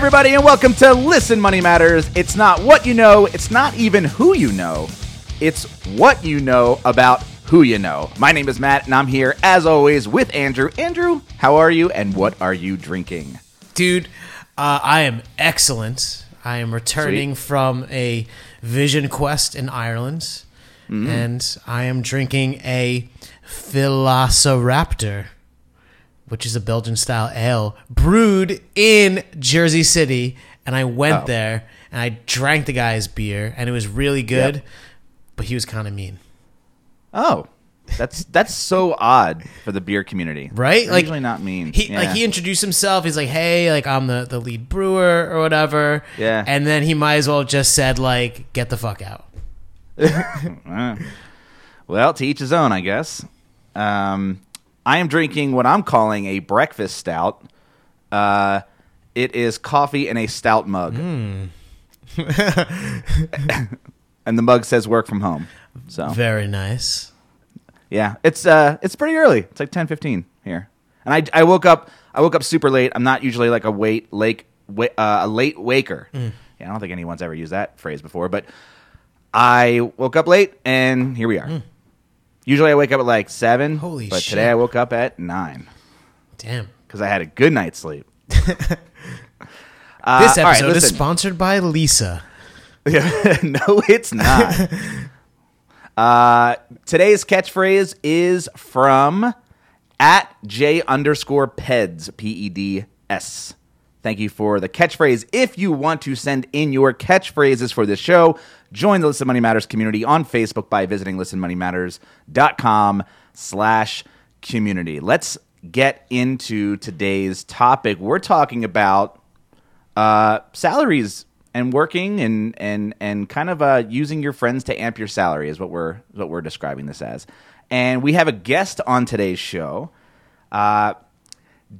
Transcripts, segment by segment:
everybody, and welcome to Listen Money Matters. It's not what you know, it's not even who you know, it's what you know about who you know. My name is Matt, and I'm here, as always, with Andrew. Andrew, how are you, and what are you drinking? Dude, uh, I am excellent. I am returning Sweet. from a Vision Quest in Ireland, and I am drinking a Velociraptor, which is a Belgian style ale brewed in Jersey City. And I went Oh. there and I drank the guy's beer, and it was really good, Yep. but he was kind of mean. Oh, that's that's so odd for the beer community, Right? They're Like usually not mean. He like he introduced himself. He's like, "Hey, like I'm the the lead brewer or whatever." Yeah. And then he might as well just said like, "Get the fuck out." Well, to each his own, I guess. Um, I am drinking what I'm calling a breakfast stout. Uh, it is coffee in a stout mug. and the mug says work from home. So Very nice. yeah, it's uh, it's pretty early. It's like ten fifteen here, and I, I woke up I woke up super late. I'm not usually like a wait late wa- uh, a late waker. Yeah, I don't think anyone's ever used that phrase before, but I woke up late, and here we are. Usually I wake up at like seven. Holy but shit. today I woke up at nine Damn. because I had a good night's sleep. Uh, This all right, episode is listen. sponsored by Lisa. no, it's not. uh, today's catchphrase is from at J underscore Peds, P E D S. Thank you for the catchphrase. If you want to send in your catchphrases for this show, join the Listen Money Matters community on Facebook by visiting listenmoneymatters.com slash community. Let's get into today's topic. We're talking about uh, salaries and working and and and kind of uh, using your friends to amp your salary is what we're what we're describing this as. And we have a guest on today's show. Uh,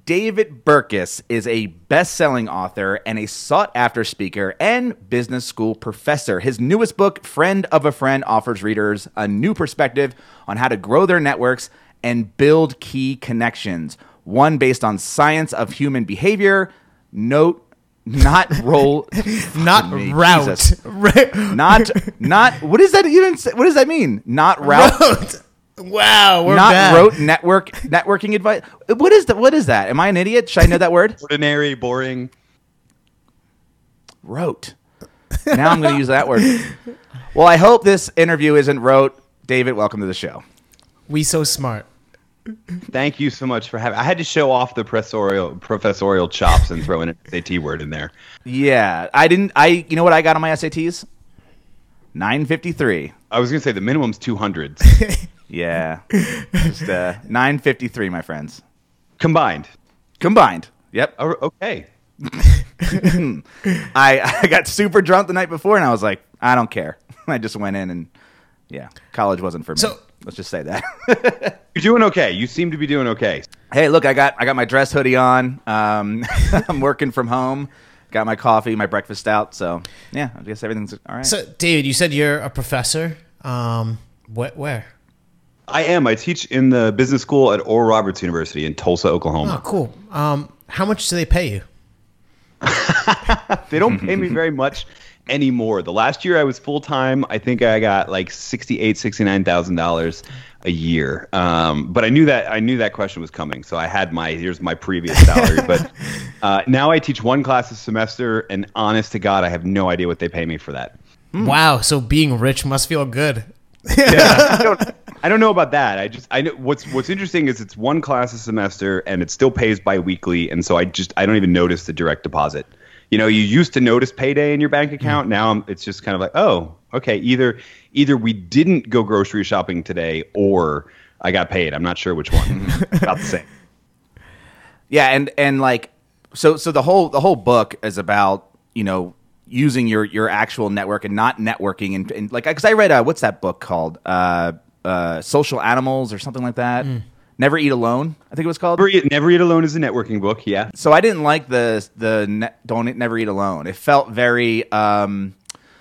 David Burkus is a best-selling author and a sought-after speaker and business school professor. His newest book, Friend of a Friend, offers readers a new perspective on how to grow their networks and build key connections. One based on science of human behavior. Note, not roll, Not me, route. Not not. What does that even? What does that mean? Not route Route. Wow, we're not bad. wrote network networking advice. What is that? What is that? Am I an idiot? Should I know that word? ordinary, boring. Rote. Now I'm going to use that word. Well, I hope this interview isn't rote. David, welcome to the show. We so smart. Thank you so much for having. I had to show off the professorial professorial chops and throw in an SAT word in there. Yeah, I didn't. I you know what I got on my SATs? Nine fifty three. I was gonna say the minimum's two hundred Yeah, just uh, nine fifty three, my friends, combined. combined. Yep. Oh, okay. I I got super drunk the night before, and I was like, I don't care. I just went in, and yeah, college wasn't for me. So- Let's just say that. You're doing okay. You seem to be doing okay. Hey, look, I got I got my dress hoodie on. Um, I'm working from home. Got my coffee, my breakfast out. So yeah, I guess everything's all right. So, David, you said you're a professor. Um, what? Where? I am. I teach in the business school at Oral Roberts University in Tulsa, Oklahoma. Oh, cool. Um, how much do they pay you? They don't pay me very much anymore. The last year I was full time, I think I got like sixty-eight, sixty-nine thousand dollars a year. Um, but I knew that I knew that question was coming, so I had my here's my previous salary. but uh, now I teach one class a semester, and honest to God, I have no idea what they pay me for that. Wow. So being rich must feel good. I don't, I don't know about that. I just I know what's what's interesting is it's one class a semester and it still pays biweekly, and so I just I don't even notice the direct deposit. You know, you used to notice payday in your bank account. Now it's just kind of like, oh, okay. Either either we didn't go grocery shopping today, or I got paid. I'm not sure which one. About the same. yeah, and and like so so the whole the whole book is about you know using your your actual network and not networking and, and like because I read uh, what's that book called uh uh social animals or something like that. Never eat alone. I think it was called. Never Eat, Never Eat Alone is a networking book. Yeah. so I didn't like the the ne- don't eat, never eat alone. It felt very um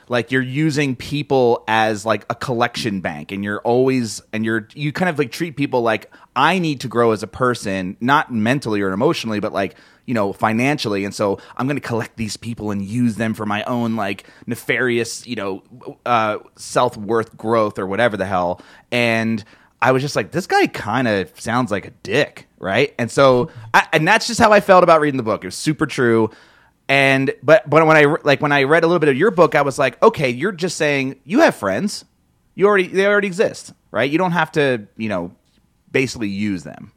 like you're using people as like a collection bank and you're always and you're you kind of like treat people like I need to grow as a person, not mentally or emotionally, but like you know financially. And so i'm going to collect these people and use them for my own like nefarious you know uh, self-worth growth or whatever the hell. And i was just like this guy kind of sounds like a dick right? And so I, and that's just how i felt about reading the book. It was super true and but but when i like when i read a little bit of your book i was like okay you're just saying you have friends you already they already exist right you don't have to you know basically use them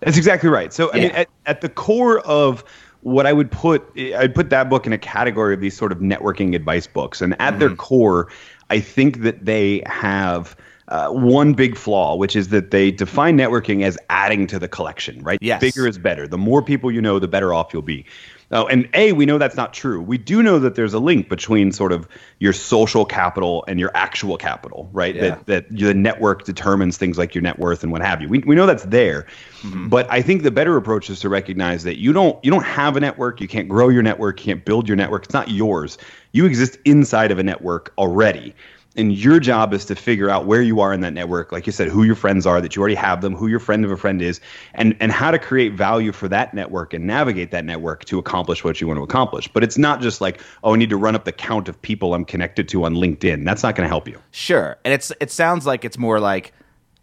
that's exactly right. So, I mean, at, at the core of what I would put, I'd put that book in a category of these sort of networking advice books. And at their core, I think that they have uh, one big flaw, which is that they define networking as adding to the collection, right? Yes. Bigger is better. The more people you know, the better off you'll be. Oh, and A, we know that's not true. We do know that there's a link between sort of your social capital and your actual capital, right? Yeah. That that the network determines things like your net worth and what have you. We, we know that's there. Mm-hmm. But I think the better approach is to recognize that you don't you don't have a network, you can't grow your network, you can't build your network. It's not yours. You exist inside of a network already. And your job is to figure out where you are in that network, like you said, who your friends are, that you already have them, who your friend of a friend is, and and how to create value for that network and navigate that network to accomplish what you want to accomplish. But it's not just like, oh, I need to run up the count of people I'm connected to on LinkedIn. That's not going to help you. Sure, and it's it sounds like it's more like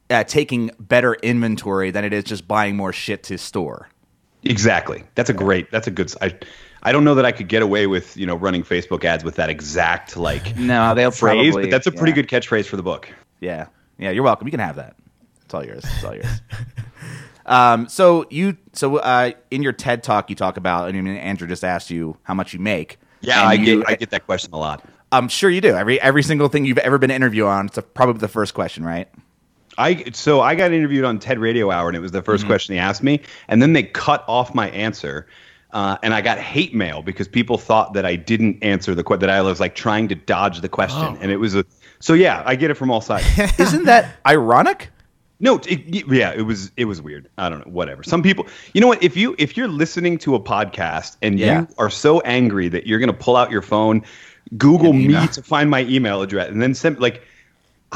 uh, taking better inventory than it is just buying more shit to store. Exactly. That's a great. That's a good. I, I don't know that I could get away with you know running Facebook ads with that exact like No, they'll phrase, probably- but that's a pretty yeah. good catchphrase for the book. Yeah, yeah, you're welcome. You can have that. It's all yours. It's all yours. um, so you so uh, in your TED talk, you talk about. I mean, Andrew just asked you how much you make. Yeah, I you- get I get that question a lot. I'm sure you do. Every every single thing you've ever been interviewed on, it's a, probably the first question, right? I so I got interviewed on TED Radio Hour, and it was the 1st question they asked me, and then they cut off my answer, uh, and I got hate mail because people thought that I didn't answer the question, that I was like trying to dodge the question, and it was a. So yeah, I get it from all sides. Isn't that ironic? No, it, yeah, it was it was weird. I don't know, whatever. Some people, you know what? If you if you're listening to a podcast and Yeah. you are so angry that you're gonna pull out your phone, Google me to find my email address, and then send like.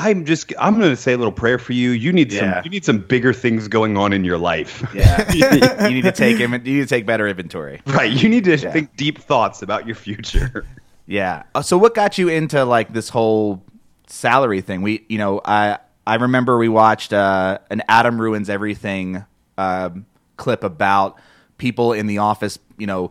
I'm just I'm gonna say a little prayer for you. You need Yeah. some you need some bigger things going on in your life. Yeah, you need to take you need to take better inventory. right. You need to Yeah. think deep thoughts about your future. Yeah. Uh, So what got you into like this whole salary thing? We, you know, I I remember we watched uh, an Adam ruins everything um, clip about people in the office, you know,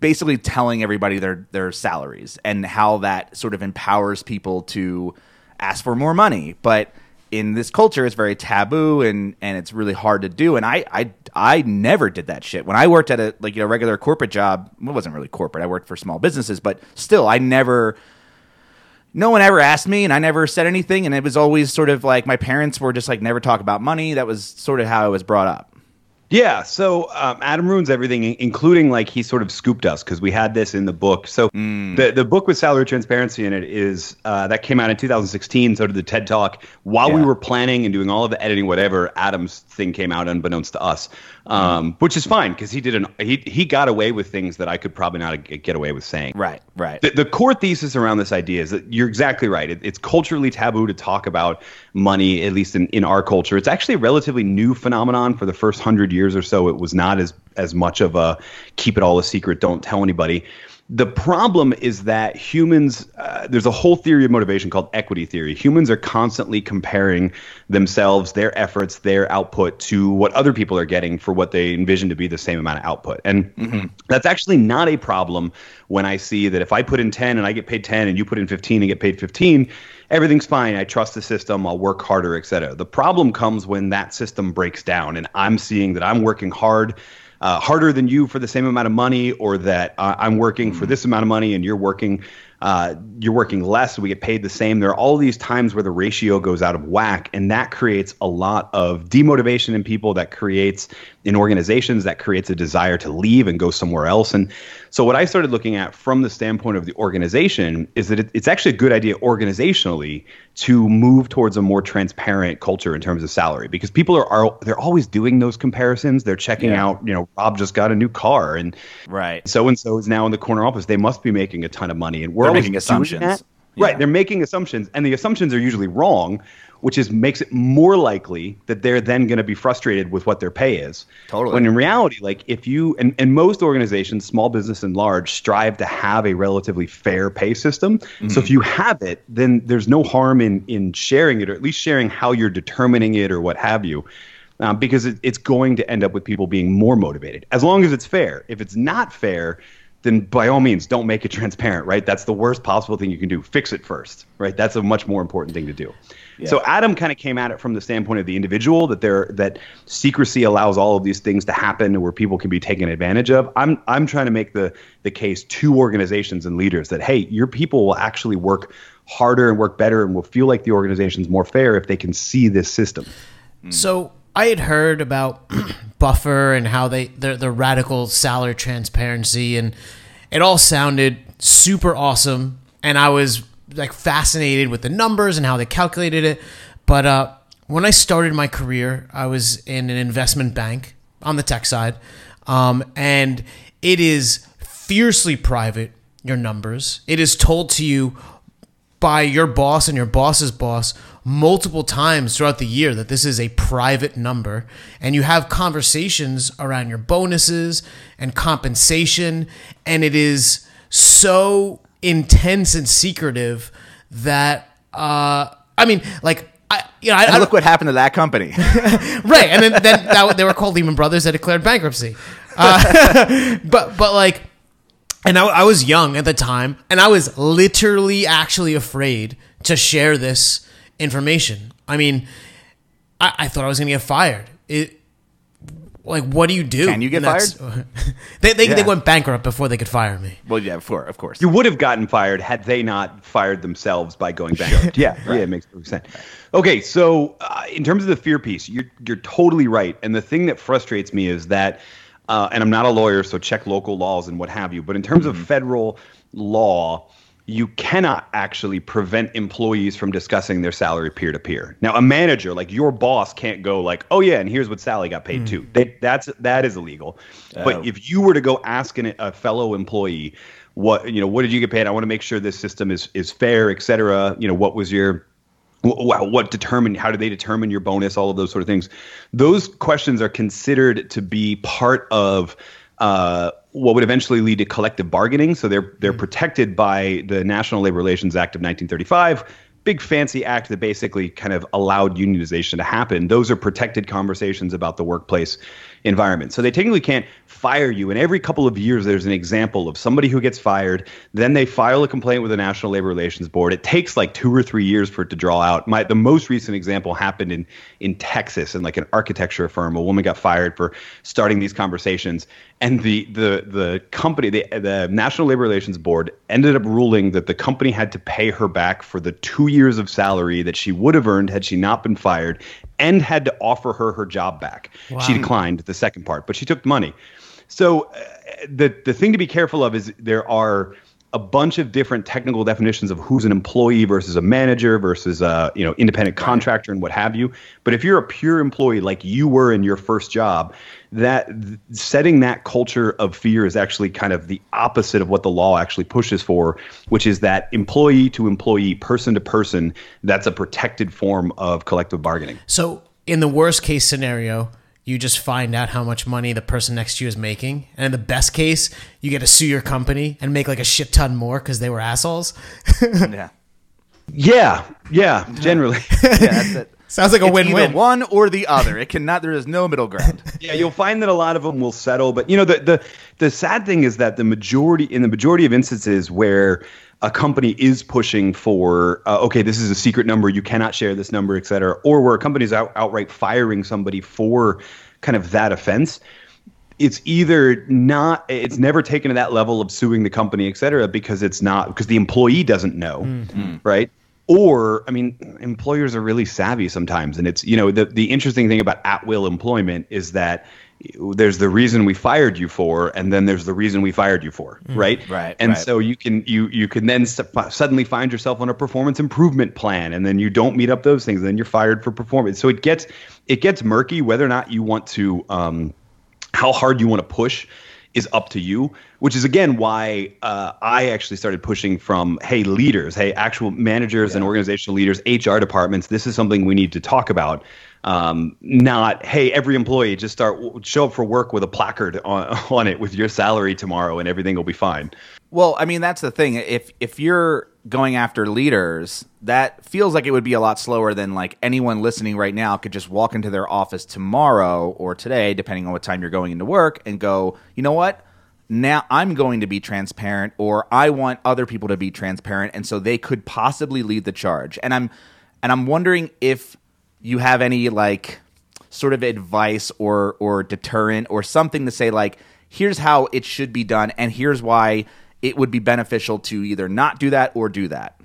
basically telling everybody their their salaries and how that sort of empowers people to ask for more money, but in this culture it's very taboo and and it's really hard to do and I I I never did that shit. When I worked at a like you know regular corporate job, it wasn't really corporate. I worked for small businesses, but still I never no one ever asked me and I never said anything and it was always sort of like my parents were just like never talk about money. That was sort of how I was brought up. Yeah, so um, Adam ruins everything, including like he sort of scooped us because we had this in the book. So the the book with salary transparency in it is uh, that came out in 2016. So did the TED Talk. While we were planning and doing all of the editing, whatever, Adam's thing came out unbeknownst to us, um, which is fine because he did an he he got away with things that I could probably not get away with saying. Right, right. The, the core thesis around this idea is that you're exactly right. It, it's culturally taboo to talk about money, at least in, in our culture. It's actually a relatively new phenomenon. For the first hundred years or so, it was not as as much of a keep it all a secret, don't tell anybody. The problem is that humans, uh, there's a whole theory of motivation called equity theory. Humans are constantly comparing themselves, their efforts, their output to what other people are getting for what they envision to be the same amount of output. And that's actually not a problem when I see that if I put in 10 and I get paid 10 and you put in 15 and get paid 15, everything's fine. I trust the system. I'll work harder, et cetera. The problem comes when that system breaks down and I'm seeing that I'm working hard uh, harder than you for the same amount of money, or that uh, I'm working for this amount of money and you're working uh, you're working less, we get paid the same. There are all these times where the ratio goes out of whack, and that creates a lot of demotivation in people. That creates in organizations that creates a desire to leave and go somewhere else. And so, what I started looking at from the standpoint of the organization is that it, it's actually a good idea organizationally to move towards a more transparent culture in terms of salary because people are, are they're always doing those comparisons. They're checking Yeah. out, you know, Rob just got a new car and Right. so and so is now in the corner office. They must be making a ton of money, and we're They're making assumptions. that. Right, they're making assumptions, and the assumptions are usually wrong, which is makes it more likely that they're then going to be frustrated with what their pay is. Totally. When in reality, like if you and, and most organizations, small business and large, strive to have a relatively fair pay system. So if you have it, then there's no harm in in sharing it, or at least sharing how you're determining it, or what have you. Um, because it, it's going to end up with people being more motivated as long as it's fair. If it's not fair, then by all means don't make it transparent right? That's the worst possible thing you can do. Fix it first right? That's a much more important thing to do. So adam kind of came at it from the standpoint of the individual that there that secrecy allows all of these things to happen where people can be taken advantage of. I'm i'm trying to make the the case to organizations and leaders that hey your people will actually work harder and work better and will feel like the organization's more fair if they can see this system. So I had heard about Buffer and how they the the radical salary transparency and it all sounded super awesome and I was like fascinated with the numbers and how they calculated it. But uh, when I started my career, I was in an investment bank on the tech side, um, and it is fiercely private. Your numbers. It is told to you by your boss and your boss's boss multiple times throughout the year that this is a private number and you have conversations around your bonuses and compensation and it is so intense and secretive that uh I mean like I you know I, look what happened to that company. right and then, then that, they were called Lehman Brothers that declared bankruptcy uh, but but like and I, I was young at the time and I was literally actually afraid to share this information I mean I, I thought I was gonna get fired it like what do you do Can you get That's- they, they, they went bankrupt before they could fire me well, yeah, for of course. You would have gotten fired had they not fired themselves by going bankrupt. yeah, yeah, it makes perfect sense. Okay, so uh, in terms of the fear piece, you're you're totally right. And the thing that frustrates me is that, uh, and I'm not a lawyer, so check local laws and what have you. But in terms of federal law, you cannot actually prevent employees from discussing their salary peer to peer. Now, a manager, like your boss, can't go like, "Oh yeah, and here's what Sally got paid too." They, that's that is illegal. Oh. But if you were to go ask an, a fellow employee, what you know, what did you get paid? I want to make sure this system is is fair, et cetera. You know, what was your wh- wh- what determined how do they determine your bonus all of those sort of things those questions are considered to be part of uh, what would eventually lead to collective bargaining. So they're they're mm-hmm. protected by the national labor relations act of 1935 big fancy act that basically kind of allowed unionization to happen. Those are protected conversations about the workplace environment. So they technically can't fire you. And every couple of years there's an example of somebody who gets fired. Then they file a complaint with the national labor relations board. It takes like two or three years for it to draw out. My the most recent example happened in in texas in like an architecture firm. A woman got fired for starting these conversations and the the the company the the national labor relations board ended up ruling that the company had to pay her back for the two years of salary that she would have earned had she not been fired and had to offer her her job back. She declined the second part but she took the money. So uh, the the thing to be careful of is there are a bunch of different technical definitions of who's an employee versus a manager versus a you know independent contractor and what have you. But if you're a pure employee like you were in your first job, that setting that culture of fear is actually kind of the opposite of what the law actually pushes for, which is that employee to employee, person to person, that's a protected form of collective bargaining. So, in the worst case scenario, you just find out how much money the person next to you is making, and in the best case, you get to sue your company and make like a shit ton more because they were assholes. yeah. Yeah, yeah, generally. Yeah, that's it. Sounds like a It's win-win. Either one or the other. It cannot. There is no middle ground. Yeah, you'll find that a lot of them will settle, but you know the the the sad thing is that the majority in the majority of instances where a company is pushing for uh, okay, this is a secret number, you cannot share this number, et cetera, or where a company is out, outright firing somebody for kind of that offense. It's either not, it's never taken to that level of suing the company, et cetera, because it's not, because the employee doesn't know, right? Or, I mean, employers are really savvy sometimes. And it's, you know, the, the interesting thing about at will employment is that there's the reason we fired you for, and then there's the reason we fired you for, right? Right, And right. so you can you you can then su- suddenly find yourself on a performance improvement plan, and then you don't meet up those things, and then you're fired for performance. So it gets it gets murky whether or not you want to um, how hard you want to push is up to you, which is again why uh, I actually started pushing from hey leaders, hey actual managers and organizational leaders, HR departments. This is something we need to talk about. Um, not hey every employee just start show up for work with a placard on, on it with your salary tomorrow and everything will be fine. Well, I mean that's the thing. If if you're going after leaders, that feels like it would be a lot slower than like anyone listening right now could just walk into their office tomorrow or today, depending on what time you're going into work, and go, you know what? Now I'm going to be transparent, or I want other people to be transparent, and so they could possibly lead the charge. And I'm and I'm wondering if you have any like sort of advice or or deterrent or something to say like here's how it should be done and here's why it would be beneficial to either not do that or do that.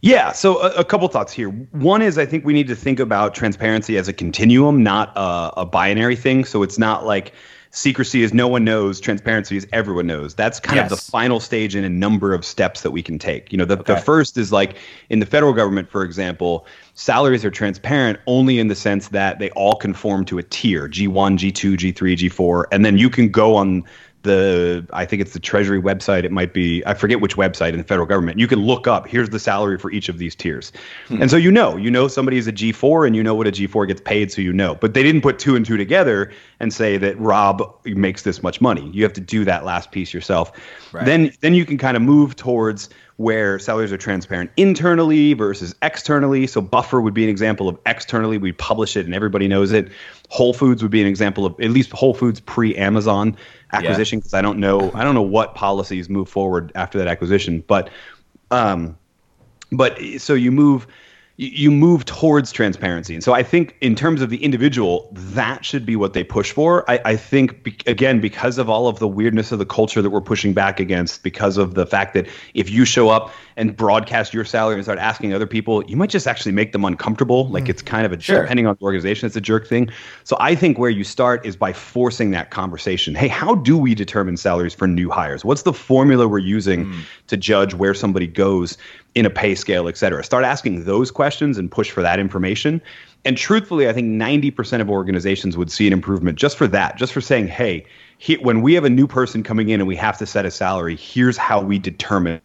Yeah, so a, a, couple thoughts here. One is I think we need to think about transparency as a continuum, not a, a binary thing. So it's not like secrecy is no one knows, transparency is everyone knows. That's kind yes. of the final stage in a number of steps that we can take. You know, the, okay. the first is like in the federal government, for example, salaries are transparent only in the sense that they all conform to a tier G1, G2, G3, G4, and then you can go on the I think it's the Treasury website. It might be I forget which website in the federal government. You can look up here's the salary for each of these tiers, hmm. and so you know you know somebody is a G four and you know what a G four gets paid, so you know. But they didn't put two and two together and say that Rob makes this much money. You have to do that last piece yourself. Right. Then then you can kind of move towards where salaries are transparent internally versus externally. So Buffer would be an example of externally. We publish it and everybody knows it. Whole Foods would be an example of at least Whole Foods pre Amazon acquisition because yeah. I don't know I don't know what policies move forward after that acquisition, but um, but so you move you move towards transparency. And so I think in terms of the individual, that should be what they push for. I, I think, be, again, because of all of the weirdness of the culture that we're pushing back against, because of the fact that if you show up and broadcast your salary and start asking other people, you might just actually make them uncomfortable. Like mm. it's kind of a, sure. depending on the organization, it's a jerk thing. So I think where you start is by forcing that conversation. Hey, how do we determine salaries for new hires? What's the formula we're using mm. to judge where somebody goes? In a pay scale, et cetera. Start asking those questions and push for that information. And truthfully, I think 90% of organizations would see an improvement just for that, just for saying, hey, he, when we have a new person coming in and we have to set a salary, here's how we determine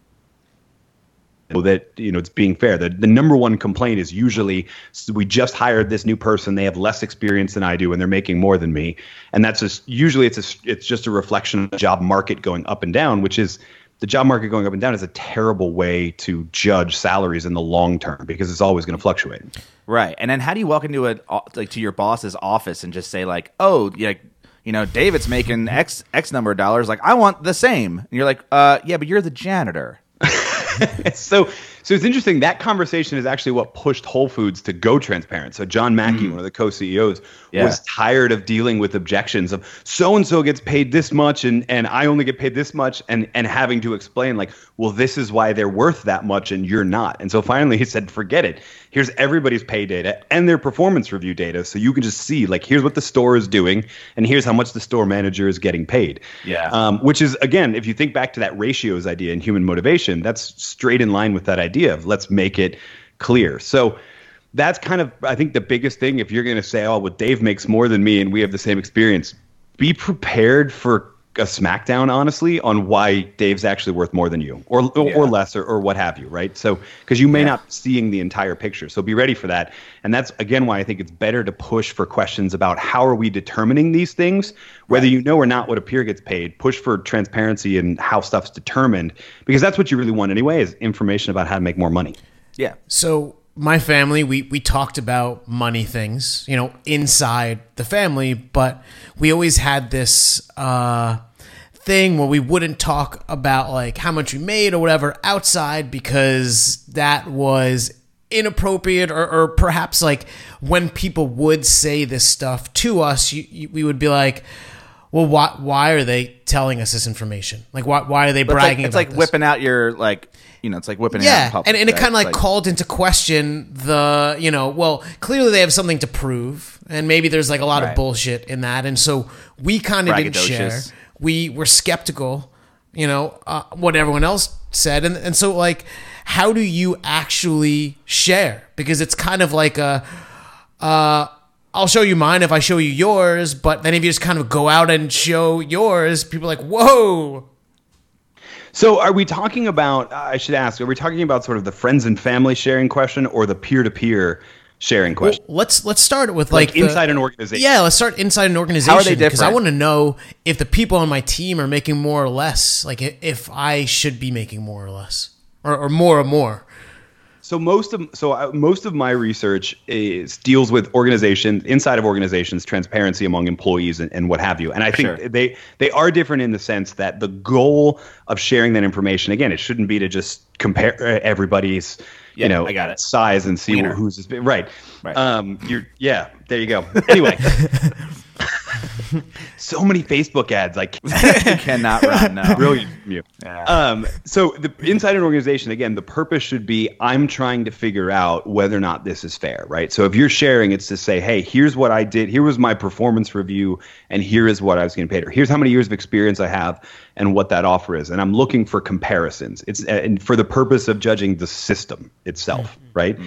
that you know it's being fair. The the number one complaint is usually we just hired this new person. They have less experience than I do, and they're making more than me. And that's just usually it's a it's just a reflection of the job market going up and down, which is the job market going up and down is a terrible way to judge salaries in the long term because it's always going to fluctuate. Right. And then how do you walk into a like to your boss's office and just say like, "Oh, like you know, David's making X X number of dollars. Like, I want the same." And you're like, "Uh, yeah, but you're the janitor." so so it's interesting that conversation is actually what pushed Whole Foods to go transparent. So John Mackey, mm. one of the co-CEOs, yeah. was tired of dealing with objections of so and so gets paid this much and and I only get paid this much and and having to explain like, well, this is why they're worth that much and you're not. And so finally he said, forget it. Here's everybody's pay data and their performance review data, so you can just see like here's what the store is doing and here's how much the store manager is getting paid. Yeah. Um, which is again, if you think back to that ratios idea in human motivation, that's straight in line with that idea of let's make it clear. So that's kind of I think the biggest thing if you're going to say, "Oh, well Dave makes more than me and we have the same experience." Be prepared for a smackdown honestly on why Dave's actually worth more than you or or, yeah. or less or, or what have you, right? So because you may yeah. not be seeing the entire picture. So be ready for that. And that's again why I think it's better to push for questions about how are we determining these things, whether right. you know or not what a peer gets paid, push for transparency and how stuff's determined because that's what you really want anyway is information about how to make more money. Yeah. So my family, we we talked about money things, you know, inside the family, but we always had this uh, thing where we wouldn't talk about like how much we made or whatever outside because that was inappropriate or, or perhaps like when people would say this stuff to us, you, you, we would be like, well, why why are they telling us this information? Like, why why are they bragging? It's like, it's like whipping out your like you know, it's like whipping yeah, it public, and, and it kind of like, like, called into question the, you know, well, clearly they have something to prove, and maybe there's like a lot right. of bullshit in that, and so we kind of didn't share. We were skeptical, you know, uh, what everyone else said, and and so like, how do you actually share? Because it's kind of like a, uh, I'll show you mine if I show you yours, but then if you just kind of go out and show yours, people are like, whoa. So, are we talking about? I should ask. Are we talking about sort of the friends and family sharing question, or the peer-to-peer sharing question? Let's let's start with like, like, the- inside an organization. Yeah, let's start inside an organization. How are they Because I want to know if the people on my team are making more or less. Like if I should be making more or less, or, or more or more. So most of so uh, most of my research is deals with organizations inside of organizations, transparency among employees, and, and what have you. And I think Sure. they they are different in the sense that the goal of sharing that information again, it shouldn't be to just compare uh, everybody's Yeah, you know I got it. size and see who's right. Right. Um, you're yeah. There you go. Anyway. so many Facebook ads. Like You cannot run. No. brilliant from you. Yeah. Um, so the inside an organization, again, the purpose should be I'm trying to figure out whether or not this is fair, right? So if you're sharing, it's to say, hey, here's what I did, here was my performance review, and here is what I was getting paid, or here's how many years of experience I have, and what that offer is, and I'm looking for comparisons. It's and for the purpose of judging the system itself, right?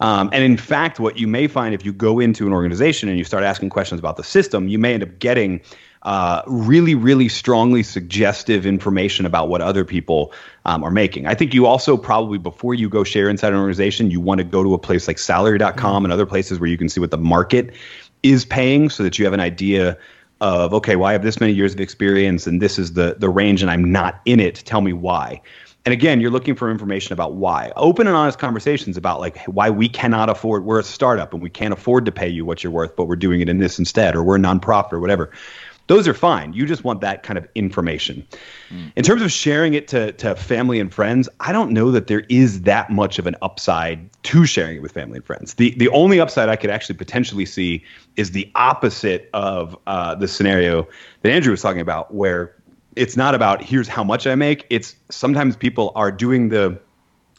Um, and in fact, what you may find if you go into an organization and you start asking questions about the system, you may end up getting uh, really, really strongly suggestive information about what other people um, are making. I think you also probably, before you go share inside an organization, you want to go to a place like salary.com and other places where you can see what the market is paying so that you have an idea of, okay, well, I have this many years of experience and this is the, the range and I'm not in it. Tell me why. And again, you're looking for information about why. Open and honest conversations about like why we cannot afford. We're a startup and we can't afford to pay you what you're worth, but we're doing it in this instead, or we're a nonprofit or whatever. Those are fine. You just want that kind of information. In terms of sharing it to, to family and friends, I don't know that there is that much of an upside to sharing it with family and friends. The the only upside I could actually potentially see is the opposite of uh, the scenario that Andrew was talking about, where it's not about here's how much I make. It's sometimes people are doing the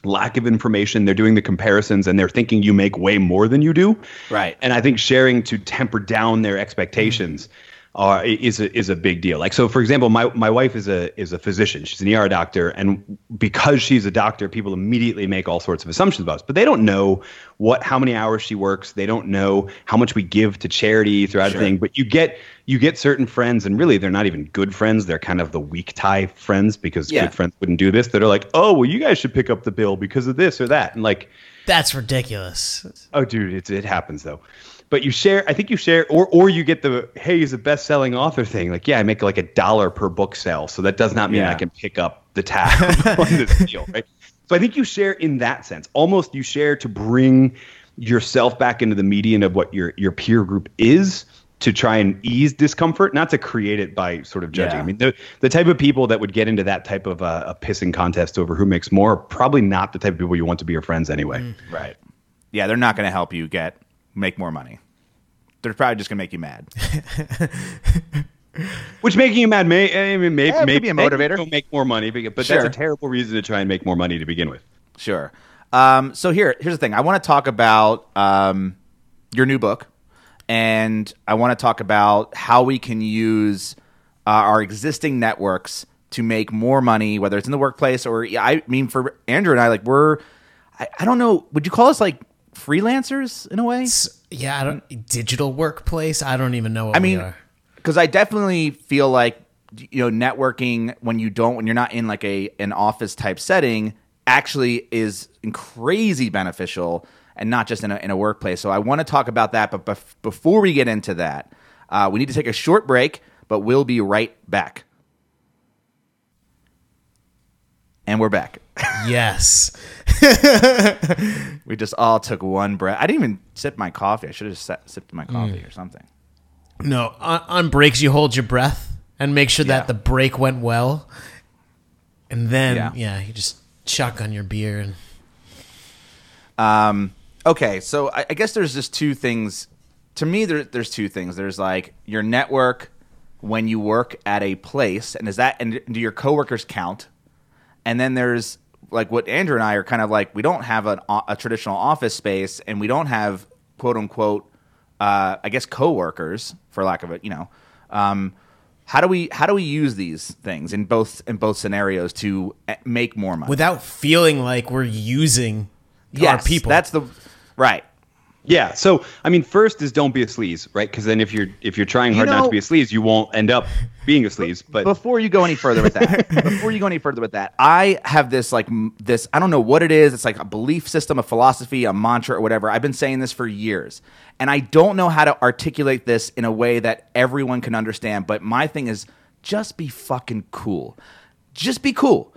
lack of information, they're doing the comparisons, and they're thinking you make way more than you do. Right. And I think sharing to temper down their expectations mm-hmm. Uh, is a, is a big deal. Like so, for example, my, my wife is a is a physician. She's an ER doctor, and because she's a doctor, people immediately make all sorts of assumptions about us. But they don't know what how many hours she works. They don't know how much we give to charity throughout Sure. the thing. But you get you get certain friends, and really they're not even good friends. They're kind of the weak tie friends because Yeah. good friends wouldn't do this. That are like, oh well, you guys should pick up the bill because of this or that, and like. That's ridiculous. Oh, dude, it, it happens though. But you share, I think you share, or or you get the hey, he's a best selling author thing. Like, yeah, I make like a dollar per book sale, so that does not mean Yeah. I can pick up the tab on this deal, right? So I think you share in that sense. Almost you share to bring yourself back into the median of what your your peer group is to try and ease discomfort, not to create it by sort of judging. Yeah. I mean, the the type of people that would get into that type of uh, a pissing contest over who makes more are probably not the type of people you want to be your friends anyway. Right. Yeah, they're not going to help you get make more money. They're probably just going to make you mad. Which making you mad may I mean, may, Yeah, it could may be a motivator. you'll make more money, but, but Sure. that's a terrible reason to try and make more money to begin with. Sure. Um, so here, here's the thing. I want to talk about um, your new book, and I want to talk about how we can use uh, our existing networks to make more money, whether it's in the workplace or I mean, for Andrew and I, like we're, I, I don't know, would you call us like freelancers in a way? S- Yeah, I don't digital workplace. I don't even know what I mean, because I definitely feel like you know networking when you don't when you're not in like a an office type setting actually is crazy beneficial and not just in a, in a workplace. So I want to talk about that, but bef- before we get into that, uh, we need to take a short break, but we'll be right back. And we're back. Yes. we just all took one breath. I didn't even sip my coffee. I should have sip- sipped my coffee Mm. or something. No, on, on breaks you hold your breath and make sure Yeah. that the break went well, and then Yeah. yeah, you just shotgun your beer and Um, okay, so I, I guess there's just two things. To me, there, there's two things. There's like your network when you work at a place, and is that and do your coworkers count? And then there's like what Andrew and I are kind of like. We don't have an, a traditional office space, and we don't have quote unquote, uh, I guess coworkers for lack of it. You know, um, how do we how do we use these things in both in both scenarios to eh, make more money? without feeling like we're using our people. That's the right. Yeah. So I mean, first is don't be a sleaze, right? Because then if you're if you're trying hard not know- to be a sleaze, you won't end up being a sleaze. But before you go any further with that, before you go any further with that, I have this like this. I don't know what it is. It's like a belief system, a philosophy, a mantra, or whatever. I've been saying this for years, and I don't know how to articulate this in a way that everyone can understand. But my thing is, just be fucking cool. Just be cool.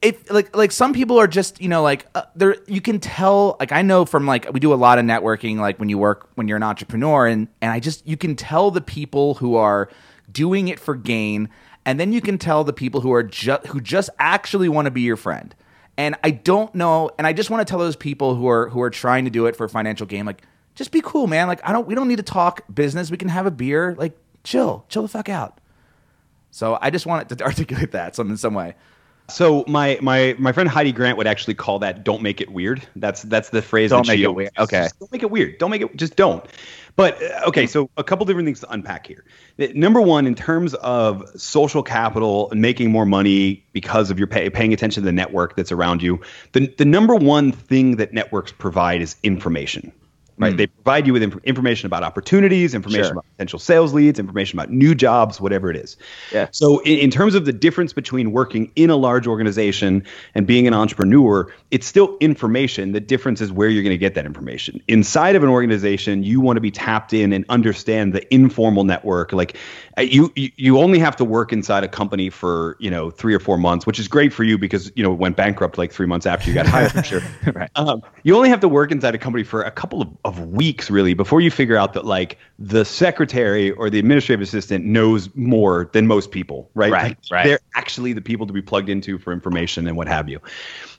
If like like some people are just you know like uh, there you can tell like I know from like we do a lot of networking like when you work when you're an entrepreneur and and I just you can tell the people who are doing it for gain and then you can tell the people who are just who just actually want to be your friend. And I don't know and I just want to tell those people who are who are trying to do it for financial gain like just be cool man. Like I don't we don't need to talk business. We can have a beer. Like chill chill the fuck out. So I just wanted to articulate that some in some way. So my my my friend Heidi Grant would actually call that "don't make it weird." That's that's the phrase. Don't that make she it always weird. Okay. Just don't make it weird. Don't make it. Just don't. But uh, okay, so a couple different things to unpack here. Number one, in terms of social capital and making more money because of your pay, paying attention to the network that's around you, the the number one thing that networks provide is information. Right, hmm. they provide you with inf- information about opportunities, information Sure. about potential sales leads, information about new jobs, whatever it is. Yeah. So, in, in terms of the difference between working in a large organization and being an entrepreneur, it's still information. The difference is where you're going to get that information. Inside of an organization, you want to be tapped in and understand the informal network. Like, uh, you you you only have to work inside a company for you know three or four months, which is great for you because you know it went bankrupt like three months after you got hired. for sure. Right. Um, you only have to work inside a company for a couple of, of weeks, really, before you figure out that like the secretary or the administrative assistant knows more than most people, right? Right, Like, right. They're actually the people to be plugged into for information and what have you.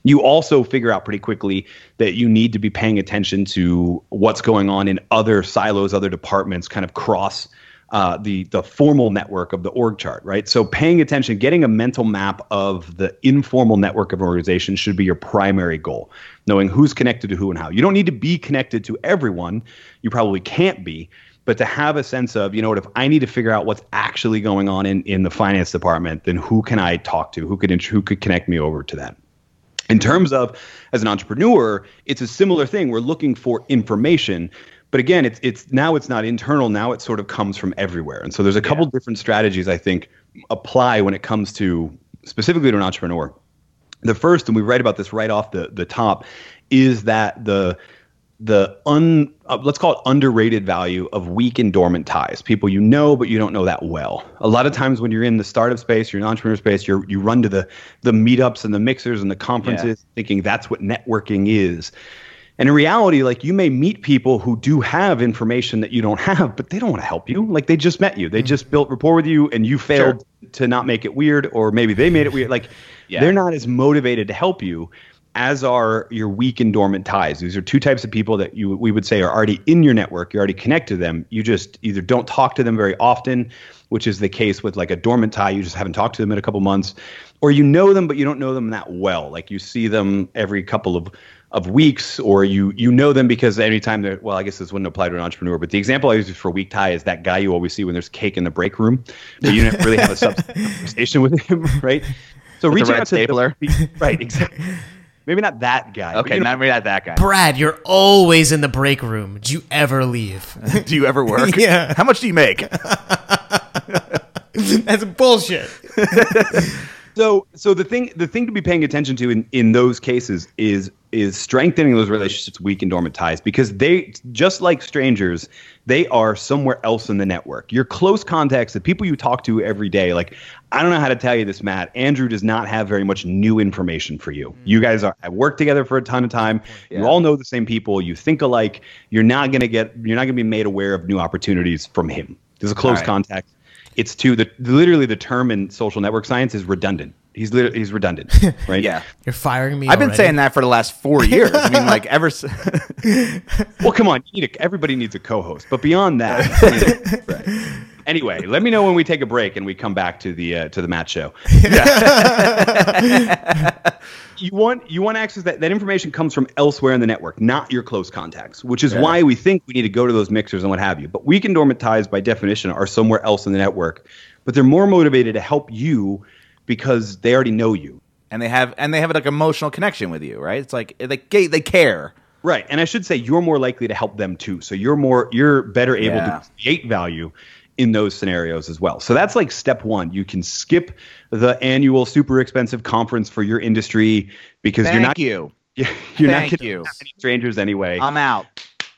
You also figure out pretty quickly that you need to be paying attention to what's going on in other silos, other departments, kind of cross uh, the the formal network of the org chart, right? So paying attention, getting a mental map of the informal network of an organization should be your primary goal. Knowing who's connected to who and how. You don't need to be connected to everyone. You probably can't be, but to have a sense of, you know what, if I need to figure out what's actually going on in in the finance department, then who can I talk to? Who could who could connect me over to that? In terms of as an entrepreneur, it's a similar thing. We're looking for information, but again, it's it's now it's not internal. Now it sort of comes from everywhere. And so there's a couple different strategies I think apply when it comes to specifically to an entrepreneur. The first, and we write about this right off the the top, is that the the un uh, let's call it underrated value of weak and dormant ties people you know but you don't know that well. A lot of times when you're in the startup space you're in entrepreneur space you're you run to the the meetups and the mixers and the conferences thinking that's what networking is. And in reality like you may meet people who do have information that you don't have but they don't want to help you. Like they just met you. They just built rapport with you and you failed to not make it weird or maybe they made it weird. Like Yeah. they're not as motivated to help you as are your weak and dormant ties. These are two types of people that you we would say are already in your network. You're already connected to them. You just either don't talk to them very often, which is the case with like a dormant tie. You just haven't talked to them in a couple months, or you know them but you don't know them that well. Like you see them every couple of of weeks, or you you know them because anytime they're well, I guess this wouldn't apply to an entrepreneur. But the example I use for weak tie is that guy you always see when there's cake in the break room, but you don't really have a substantive conversation with him, right? So the out to the- stapler? right? Exactly. Maybe not that guy. Okay, you know- not that guy. Brad, you're always in the break room. Do you ever leave? do you ever work? Yeah. How much do you make? That's bullshit. So, so the thing, the thing to be paying attention to in, in those cases is is strengthening those relationships, weak and dormant ties, because they just like strangers, they are somewhere else in the network. Your close contacts, the people you talk to every day, like I don't know how to tell you this, Matt. Andrew does not have very much new information for you. You guys are have worked together for a ton of time. Yeah. You all know the same people. You think alike. You're not gonna get. You're not gonna be made aware of new opportunities from him. There's a close right. contact. It's to the literally the term in social network science is redundant. He's literally he's redundant, right? yeah. You're firing me. I've been already? saying that for the last four years. I mean, like ever. s- Well, come on. You need a, everybody needs a co-host, but beyond that, you know, right. Anyway, let me know when we take a break and we come back to the uh, to the Matt show. you want you want access that that information comes from elsewhere in the network, not your close contacts, which is why we think we need to go to those mixers and what have you. But weak and dormant ties, by definition, are somewhere else in the network, but they're more motivated to help you because they already know you. and they have and they have like emotional connection with you, right? It's like they they, they care. Right. And I should say you're more likely to help them too. So you're more you're better able Yeah. to create value in those scenarios as well. So that's like step 1. You can skip the annual super expensive conference for your industry because Thank you're not you. you're Thank not you. strangers anyway. I'm out.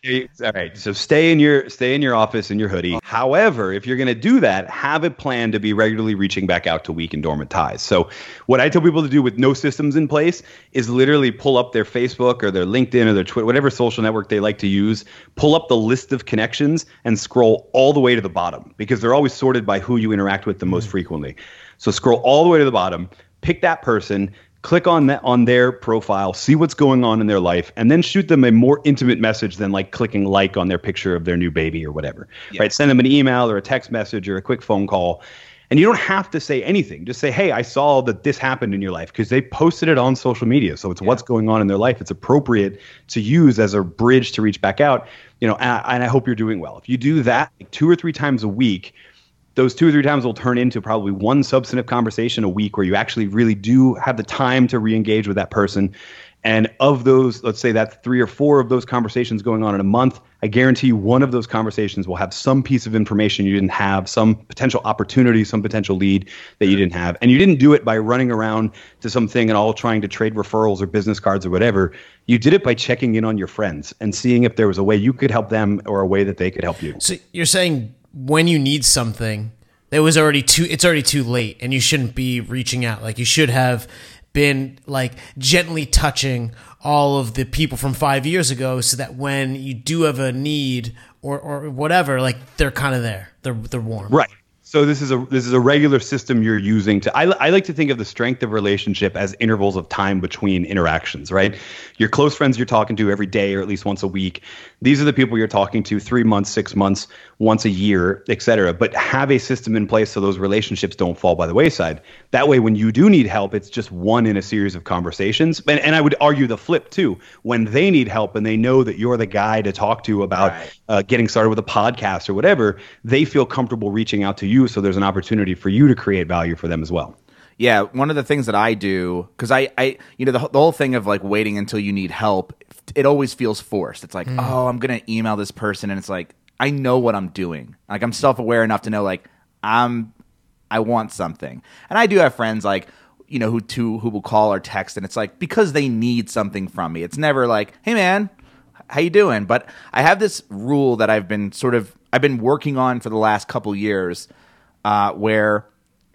All right, so stay in your stay in your office in your hoodie. However, if you're going to do that, have a plan to be regularly reaching back out to weak and dormant ties. So, what I tell people to do with no systems in place is literally pull up their Facebook or their LinkedIn or their Twitter, whatever social network they like to use, pull up the list of connections and scroll all the way to the bottom because they're always sorted by who you interact with the most mm-hmm. frequently. So, scroll all the way to the bottom, pick that person, click on that on their profile, see what's going on in their life, and then shoot them a more intimate message than like clicking like on their picture of their new baby or whatever. Right? Send them an email or a text message or a quick phone call. And you don't have to say anything. Just say, "Hey, I saw that this happened in your life" because they posted it on social media. So it's what's going on in their life. It's appropriate to use as a bridge to reach back out. You know, and I, and I hope you're doing well. If you do that like two or three times a week, those two or three times will turn into probably one substantive conversation a week where you actually really do have the time to re-engage with that person. And of those let's say that three or four of those conversations going on in a month i guarantee you one of those conversations will have some piece of information you didn't have some potential opportunity some potential lead that you didn't have. And you didn't do it by running around to something and all trying to trade referrals or business cards or whatever. You did it by checking in on your friends and seeing if there was a way you could help them or a way that they could help you. So you're saying when you need something, it was already too. It's already too late, and you shouldn't be reaching out. Like you should have been like gently touching all of the people from five years ago, so that when you do have a need or or whatever, like they're kind of there. They're they're warm. Right. So this is a this is a regular system you're using to. I, I like to think of the strength of relationship as intervals of time between interactions. Right. Your close friends you're talking to every day or at least once a week. These are the people you're talking to three months, six months, once a year, et cetera. But have a system in place so those relationships don't fall by the wayside. That way, when you do need help, it's just one in a series of conversations. And, and I would argue the flip too. When they need help and they know that you're the guy to talk to about Right. uh, getting started with a podcast or whatever, they feel comfortable reaching out to you. So there's an opportunity for you to create value for them as well. Yeah, one of the things that I do because I, I, you know, the, the whole thing of like waiting until you need help, it always feels forced. It's like, oh, I'm gonna email this person, and it's like I know what I'm doing. Like I'm self aware enough to know like I'm, I want something, and I do have friends like you know who to who will call or text, and it's like because they need something from me. It's never like, hey man, how you doing? But I have this rule that I've been sort of I've been working on for the last couple years, uh, where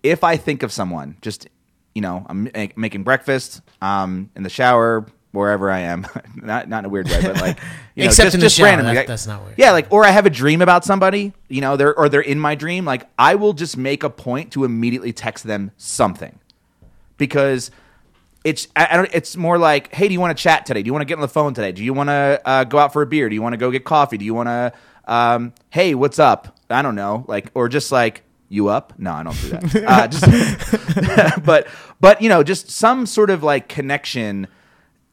if I think of someone, just you know, I'm ma- making breakfast, um, in the shower, wherever I am, not not in a weird way, but like you know, Except just, in the just shower, randomly. that- that's not weird. Yeah, like or I have a dream about somebody, you know, they're or they're in my dream. Like I will just make a point to immediately text them something because it's I, I don't. It's more like, hey, do you want to chat today? Do you want to get on the phone today? Do you want to uh, go out for a beer? Do you want to go get coffee? Do you want to, um, hey, what's up? I don't know, like, or just like, you up? No, I don't do that. uh, just, but but you know, just some sort of like connection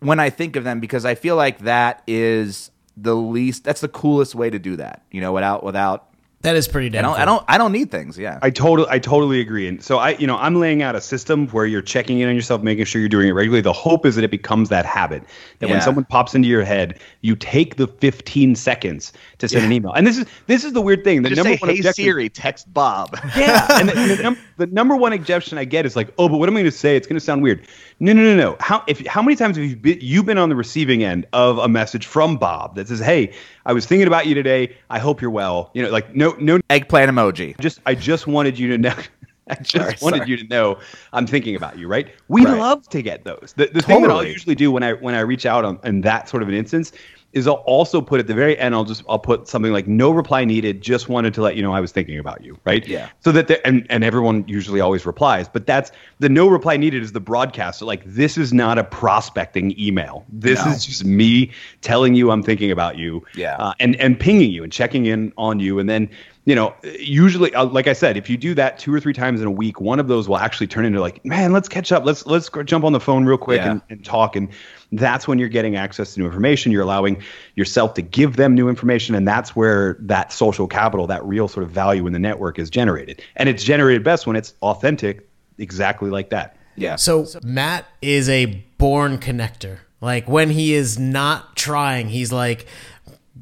when I think of them because I feel like that is the least. That's the coolest way to do that. You know, without without. That is pretty I damn. don't. I don't. I don't need things. Yeah. I totally, I totally agree. And so I, you know, I'm laying out a system where you're checking in on yourself, making sure you're doing it regularly. The hope is that it becomes that habit that when someone pops into your head, you take the 15 seconds to send an email. And this is this is the weird thing. The just number say, one hey objection- Siri, text Bob. Yeah, and the, the, num- the number one objection I get is like, oh, but what am I going to say? It's going to sound weird. No, no, no, no. How if how many times have you been, you been on the receiving end of a message from Bob that says, hey, I was thinking about you today. I hope you're well. You know, like no, no, Eggplant emoji. just I just wanted you to know. I just Sorry, wanted sorry. you to know I'm thinking about you, right? We Right. love to get those. The, the thing that I'll usually do when I when I reach out on in that sort of an instance is I'll also put at the very end I'll just I'll put something like no reply needed. Just wanted to let you know I was thinking about you, right? Yeah. So that the, and and everyone usually always replies, but that's the no reply needed is the broadcast. So like this is not a prospecting email. This No. is just me telling you I'm thinking about you. Yeah. Uh, and and pinging you and checking in on you and then you know usually uh, like i said if you do that two or three times in a week one of those will actually turn into like man let's catch up let's let's jump on the phone real quick Yeah. and, and talk and that's when you're getting access to new information you're allowing yourself to give them new information and that's where that social capital that real sort of value in the network is generated and it's generated best when it's authentic exactly like that Yeah. So Matt is a born connector. Like when he is not trying, he's like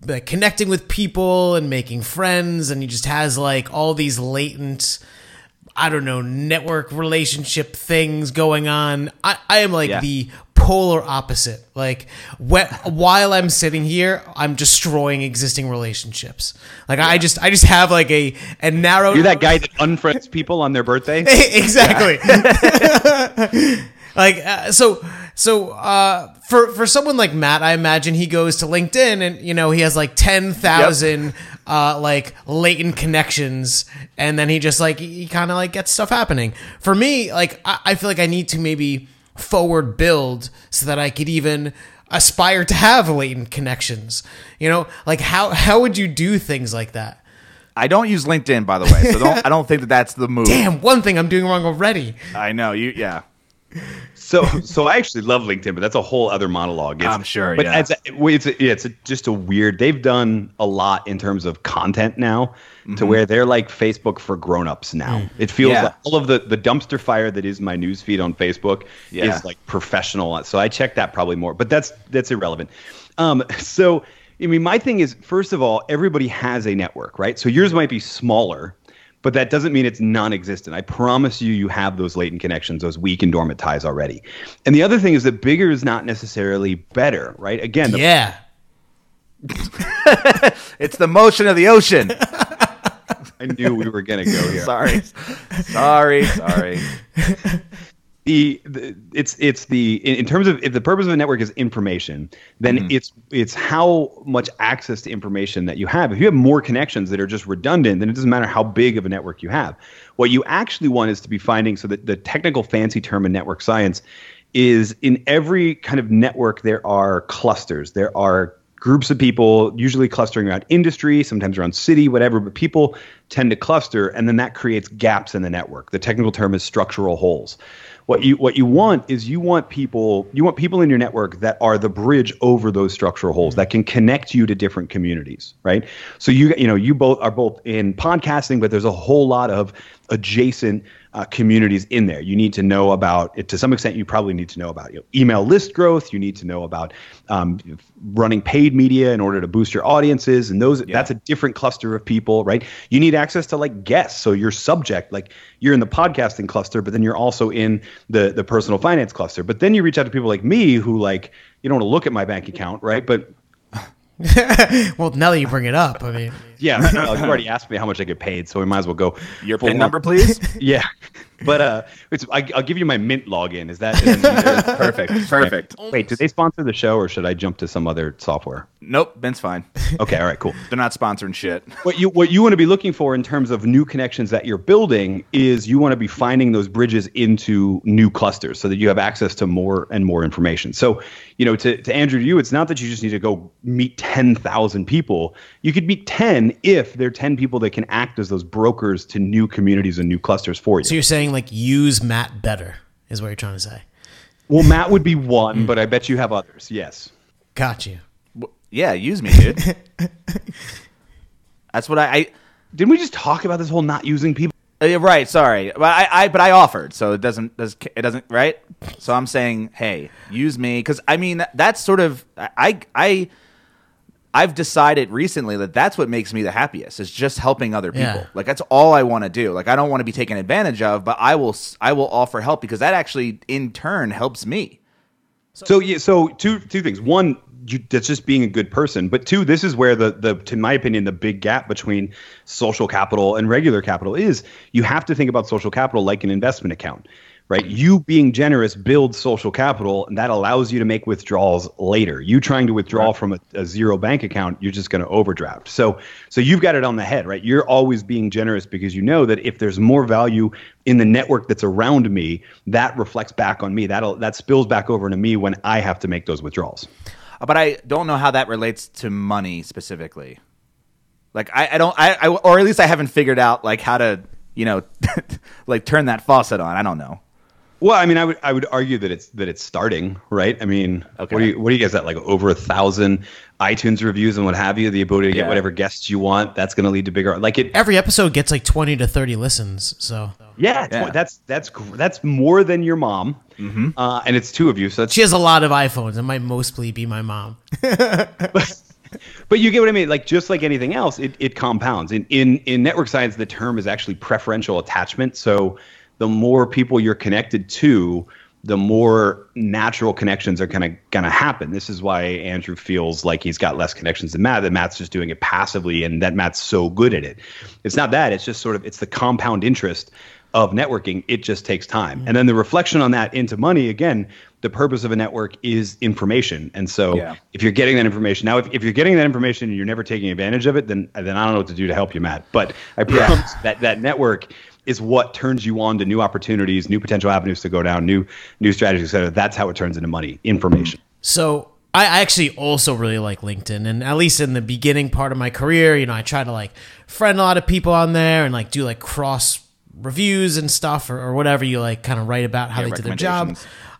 like, connecting with people and making friends, and he just has like all these latent. I don't know, network relationship things going on. I, I am like Yeah. the polar opposite. Like wh- while I'm sitting here, I'm destroying existing relationships. Like I just I just have like a a narrow You're that guy that unfriends people on their birthday. exactly. like uh, so so uh, for for someone like Matt, I imagine he goes to LinkedIn and you know he has like ten thousand uh, like latent connections, and then he just like he kind of like gets stuff happening. For me, like I, I feel like I need to maybe forward build so that I could even aspire to have latent connections. You know, like how how would you do things like that? I don't use LinkedIn, by the way, so don't. I don't think that that's the move. Damn, one thing I'm doing wrong already. I know you. Yeah. So, so I actually love LinkedIn, but that's a whole other monologue. It's, I'm sure, but yeah. it's, a, it's, a, yeah, it's a, just a weird. They've done a lot in terms of content now, to where they're like Facebook for grown-ups now. It feels Mm-hmm. Yeah. like all of the the dumpster fire that is my news feed on Facebook Yeah. is like professional. So I check that probably more, but that's that's irrelevant. Um, so I mean, my thing is, first of all, everybody has a network, right? So yours might be smaller, but that doesn't mean it's non-existent. I promise you, you have those latent connections, those weak and dormant ties already. And the other thing is that bigger is not necessarily better, right? Again, the, Yeah. It's the motion of the ocean. I knew we were gonna go here. sorry, sorry, sorry. The, the it's it's the in, in terms of if the purpose of a network is information then mm-hmm. it's it's how much access to information that you have. If you have more connections that are just redundant then it doesn't matter how big of a network you have. What you actually want is to be finding so that the technical fancy term in network science is in every kind of network there are clusters. There are groups of people usually clustering around industry sometimes around city whatever but people tend to cluster and then that creates gaps in the network. The technical term is structural holes what you what you want is you want people you want people in your network that are the bridge over those structural holes that can connect you to different communities right? So you you know you both are both in podcasting but there's a whole lot of adjacent uh, communities in there. You need to know about it to some extent you probably need to know about you know, email list growth. You need to know about um, running paid media in order to boost your audiences. And those that's a different cluster of people right? You need access to like guests. So your subject like you're in the podcasting cluster but then you're also in the the personal finance cluster. But then you reach out to people like me who like you don't want to look at my bank account right? But Well, now that you bring it up, I mean, yeah you already asked me how much i get paid so we might as well go Your full pin number, please. yeah but uh it's I, i'll give you my mint login is that- Perfect. Perfect. wait do they sponsor the show or should i jump to some other software Nope, Ben's fine. okay all right cool They're not sponsoring shit. what you what you want to be looking for in terms of new connections that you're building is you want to be finding those bridges into new clusters so that you have access to more and more information. So, you know, to, to Andrew, to you, it's not that you just need to go meet 10,000 people. You could meet 10 if there are 10 people that can act as those brokers to new communities and new clusters for you. so you're saying like use Matt better is what you're trying to say. well, Matt would be one, but I bet you have others. Yes. Got you. W- Yeah, use me, dude. That's what I. I Didn't we just talk about this whole not using people? Uh, yeah, right. Sorry, but I, I but I offered, so it doesn't does it doesn't right. So I'm saying, hey, use me because I mean that's sort of I I I've decided recently that that's what makes me the happiest is just helping other people. Yeah. Like that's all I want to do. Like I don't want to be taken advantage of, but I will I will offer help because that actually in turn helps me. So yeah, so two two things. One, you, that's just being a good person. But two, this is where the the to my opinion the big gap between social capital and regular capital is. You have to think about social capital like an investment account, right? You being generous builds social capital, and that allows you to make withdrawals later. You trying to withdraw from a, a zero bank account, you're just going to overdraft. So so you've got it on the head, right? You're always being generous because you know that if there's more value in the network that's around me, that reflects back on me. That'll that spills back over to me when I have to make those withdrawals. Uh, But I don't know how that relates to money specifically. Like I, I don't I, I or at least I haven't figured out like how to you know like turn that faucet on. I don't know. Well, I mean, I would I would argue that it's that it's starting, right? I mean, Okay. what do you what do you guys at like over a thousand iTunes reviews and what have you? The ability to get Yeah. whatever guests you want. That's going to lead to bigger like it. Every episode gets like 20 to 30 listens. So Yeah, Yeah. that's that's that's more than your mom. uh, and it's two of you. So that's She has a lot of iPhones. It might mostly be my mom. But you get what I mean. Like just like anything else, it, it compounds. In, in in network science, the term is actually preferential attachment. So the more people you're connected to, the more natural connections are gonna gonna happen. This is why Andrew feels like he's got less connections than Matt. That Matt's just doing it passively, and that Matt's so good at it. It's not that. It's just sort of it's the compound interest of networking. It just takes time, and then the reflection on that into money again. The purpose of a network is information, and so Yeah. if you're getting that information now, if, if you're getting that information and you're never taking advantage of it, then then I don't know what to do to help you, Matt. But I promise that that network is what turns you on to new opportunities, new potential avenues to go down, new new strategies, et cetera. That's how it turns into money, information. So I I actually also really like LinkedIn, and at least in the beginning part of my career, you know, I try to like friend a lot of people on there and like do like cross reviews and stuff or, or whatever you like kind of write about how Yeah, they did their job.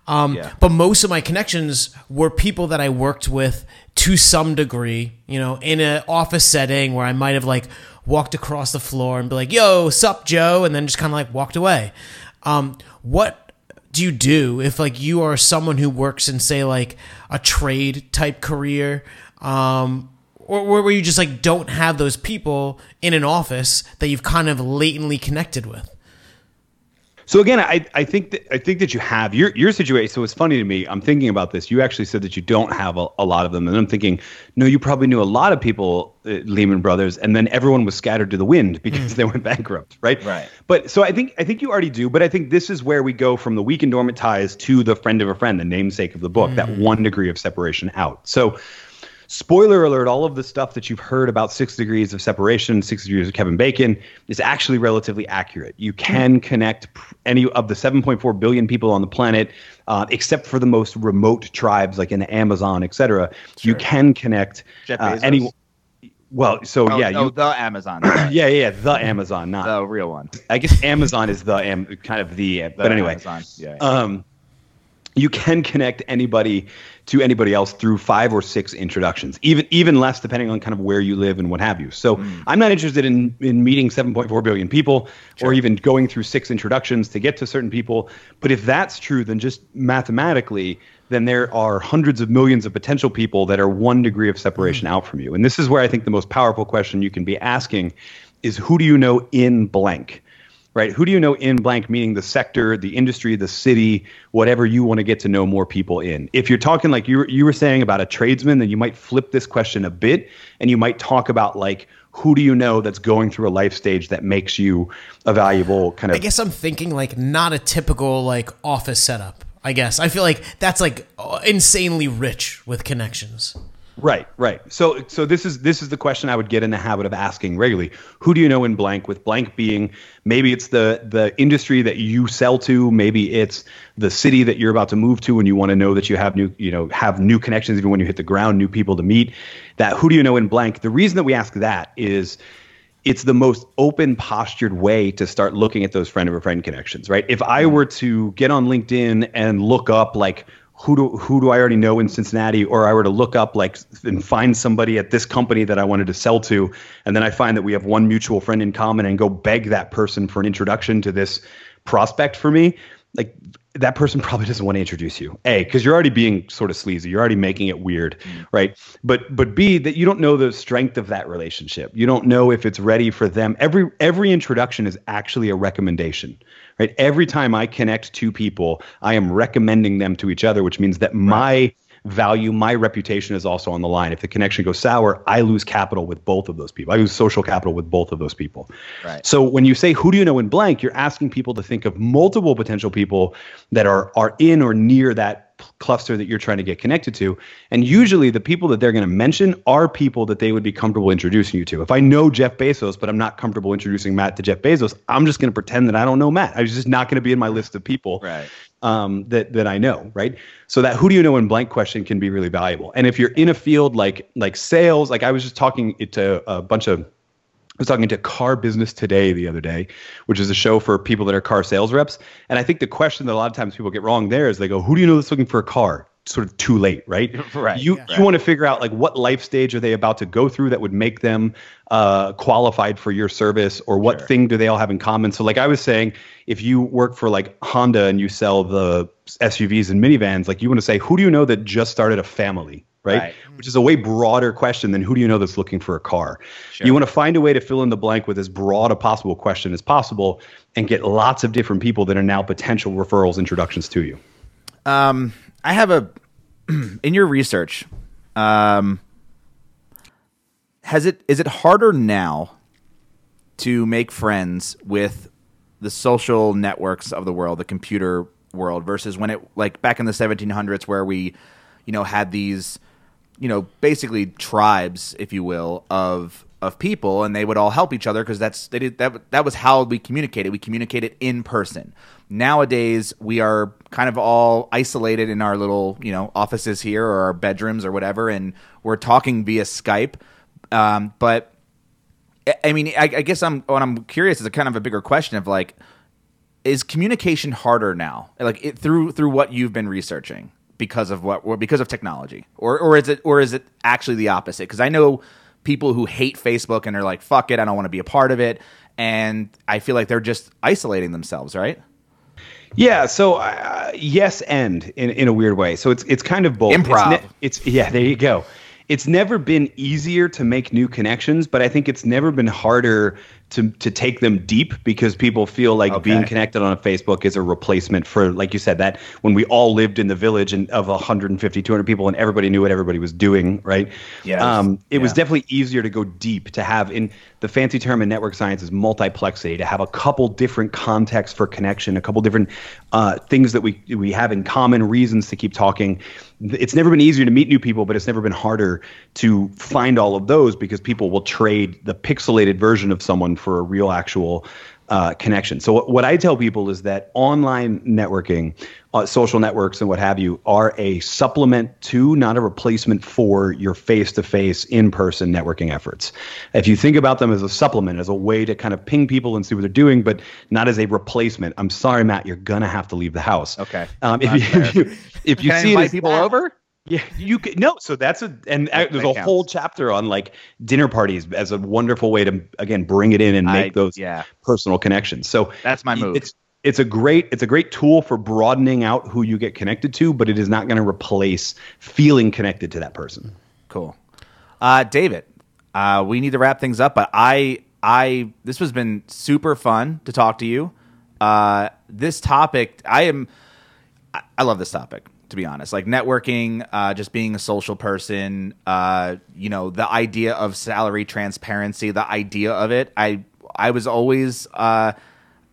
Um, Yeah. But most of my connections were people that I worked with to some degree, you know, in an office setting where I might have like walked across the floor and be like, yo, sup, Joe, and then just kind of like walked away. Um, what do you do if like you are someone who works in say like a trade type career um or where you just like don't have those people in an office that you've kind of latently connected with So again, I, I think that I think that you have your your situation. So it's funny to me. I'm thinking about this. You actually said that you don't have a, a lot of them, and I'm thinking, no, you probably knew a lot of people, uh, Lehman Brothers, and then everyone was scattered to the wind because they went bankrupt, right? Right. But so I think I think you already do. But I think this is where we go from the weak and dormant ties to the friend of a friend, the namesake of the book, that one degree of separation out. So spoiler alert all of the stuff that you've heard about six degrees of separation six degrees of kevin bacon is actually relatively accurate you can connect any of the 7.4 billion people on the planet uh, except for the most remote tribes like in the amazon et cetera you can connect uh, any well so Oh, yeah oh, you the Amazon, the yeah yeah the amazon not the real one. i guess amazon is the am, kind of the, The but anyway Amazon. Yeah. um, you can connect anybody to anybody else through five or six introductions, even even less depending on kind of where you live and what have you. So hmm. I'm not interested in in meeting 7.4 billion people or even going through six introductions to get to certain people. But if that's true, then just mathematically, then there are hundreds of millions of potential people that are one degree of separation hmm. out from you. And this is where I think the most powerful question you can be asking is who do you know in blank? Right? Who do you know in blank, meaning the sector, the industry, the city, whatever you want to get to know more people in? If you're talking like you were, you were saying about a tradesman, then you might flip this question a bit and you might talk about like, who do you know that's going through a life stage that makes you a valuable kind of I guess I'm thinking like not a typical like office setup. I guess I feel like that's like insanely rich with connections. Right, right. So so this is this is the question I would get in the habit of asking regularly. Who do you know in blank with blank being maybe it's the the industry that you sell to, maybe it's the city that you're about to move to and you want to know that you have new, you know, have new connections even when you hit the ground, new people to meet. That who do you know in blank? The reason that we ask that is it's the most open postured way to start looking at those friend of a friend connections, right? If I mm-hmm. were to get on LinkedIn and look up like who do who do I already know in Cincinnati, or I were to look up like and find somebody at this company that I wanted to sell to, and then I find that we have one mutual friend in common, and go beg that person for an introduction to this prospect for me, like that person probably doesn't want to introduce you. A, because you're already being sort of sleazy, you're already making it weird, mm. right? But but B, that you don't know the strength of that relationship. You don't know if it's ready for them. Every every introduction is actually a recommendation right? Every time I connect two people, I am recommending them to each other, which means that my value, my reputation is also on the line. If the connection goes sour, I lose capital with both of those people. I lose social capital with both of those people. Right. So when you say who do you know in blank, you're asking people to think of multiple potential people that are are in or near that cluster that you're trying to get connected to. And usually the people that they're going to mention are people that they would be comfortable introducing you to. If I know Jeff Bezos, but I'm not comfortable introducing Matt to Jeff Bezos, I'm just going to pretend that I don't know Matt. I'm just not going to be in my list of people Right. Um, that that I know, right? So that who do you know in blank question can be really valuable. And if you're in a field like like sales, like I was just talking to a bunch of I was talking to Car Business Today the other day, which is a show for people that are car sales reps. And I think the question that a lot of times people get wrong there is they go, Who do you know that's looking for a car? Sort of too late, right? Right, You yeah. you want to figure out like what life stage are they about to go through that would make them uh, qualified for your service, or what thing do they all have in common? So, like I was saying, if you work for like Honda and you sell the SUVs and minivans, like you want to say, who do you know that just started a family? Right? Right. Which is a way broader question than who do you know that's looking for a car. You want to find a way to fill in the blank with as broad a possible question as possible and get lots of different people that are now potential referrals, introductions to you. Um, I have a in your research. Um, has it is it harder now to make friends with the social networks of the world, the computer world, versus when it like back in the 1700s where we, you know, had these, you know, basically tribes, if you will, of of people, and they would all help each other because that's they did that. That was how we communicated. We communicated in person. Nowadays, we are kind of all isolated in our little, you know, offices here or our bedrooms or whatever, and we're talking via Skype. Um, but I- mean, I, I guess I'm what I'm curious is a kind of a bigger question of like, is communication harder now, like it, through through what you've been researching because of what or because of technology, or or is it or is it actually the opposite? Because I know people who hate Facebook and are like, "Fuck it, I don't want to be a part of it," and I feel like they're just isolating themselves, right? Yeah. So uh, yes, and in, in a weird way. So it's it's kind of both. Improv. It's, ne- it's yeah. There you go. It's never been easier to make new connections, but I think it's never been harder to to take them deep because people feel like Okay. being connected on a Facebook is a replacement for, like you said, that when we all lived in the village and of 150, 200 people and everybody knew what everybody was doing, right? Yes. Um, it was definitely easier to go deep to have in the fancy term in network science is multiplexity to have a couple different contexts for connection a couple different uh, things that we we have in common reasons to keep talking it's never been easier to meet new people but it's never been harder to find all of those because people will trade the pixelated version of someone for a real actual uh, connection. So what, what I tell people is that online networking, uh, social networks, and what have you are a supplement to, not a replacement for your face-to-face, in-person networking efforts. If you think about them as a supplement, as a way to kind of ping people and see what they're doing, but not as a replacement. I'm sorry, Matt, you're gonna have to leave the house. Okay. Um, if, you, if you if you Can see invite as people over? Yeah, you could no. So that's a and That- there's that a counts. whole chapter on like dinner parties as a wonderful way to again bring it in and make I- those yeah. personal connections. So That's my move. It's it's a great it's a great tool for broadening out who you get connected to, but it is not going to replace feeling connected to that person. Cool. Uh, David, uh, we need to wrap things up, but I, I, this has been super fun to talk to you. Uh, this topic, I am, I, I love this topic. To be honest, like networking, uh, just being a social person, uh, you know, the idea of salary transparency, the idea of it. I, I was always, uh,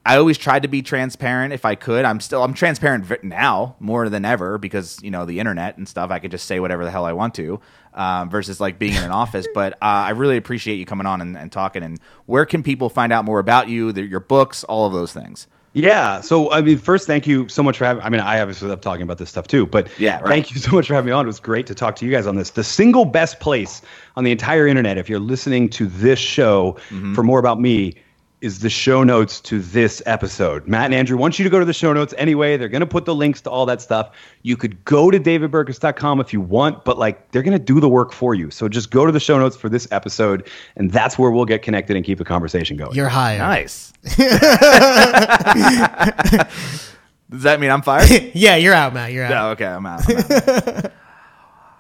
I always tried to be transparent if I could. I'm still I'm transparent now more than ever because you know the internet and stuff. I could just say whatever the hell I want to, um, versus like being in an office. But uh, I really appreciate you coming on and, and talking. And where can people find out more about you, the, your books, all of those things? Yeah. So I mean, first, thank you so much for having. I mean, I obviously love talking about this stuff too, but Yeah, right. thank you so much for having me on. It was great to talk to you guys on this. The single best place on the entire internet, if you're listening to this show Mm-hmm. for more about me, is the show notes to this episode. Matt and Andrew want you to go to the show notes anyway. They're going to put the links to all that stuff. You could go to davidburkus.com if you want, but like they're going to do the work for you. So just go to the show notes for this episode, and that's where we'll get connected and keep the conversation going. You're hired. Nice. Does that mean I'm fired? yeah, you're out, Matt. You're out. No, okay, I'm out. I'm out.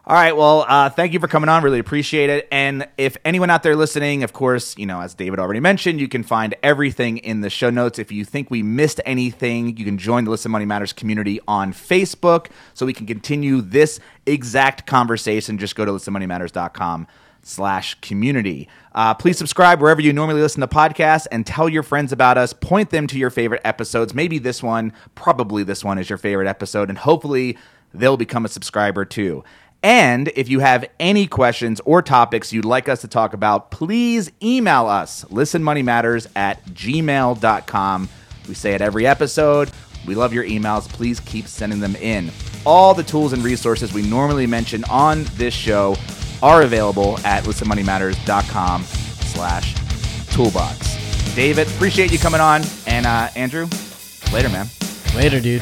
All right. Well, uh, thank you for coming on. Really appreciate it. And if anyone out there listening, of course, you know, as David already mentioned, you can find everything in the show notes. If you think we missed anything, you can join the Listen Money Matters community on Facebook so we can continue this exact conversation. Just go to listenmoneymatters.com slash community. Uh, please subscribe wherever you normally listen to podcasts and tell your friends about us. Point them to your favorite episodes. Maybe this one, probably this one is your favorite episode, and hopefully they'll become a subscriber too. And if you have any questions or topics you'd like us to talk about, please email us listenmoneymatters at gmail.com. We say it every episode. We love your emails. Please keep sending them in. All the tools and resources we normally mention on this show are available at listenmoneymatters.com slash toolbox. David, appreciate you coming on. And uh, Andrew, later, man. Later, dude.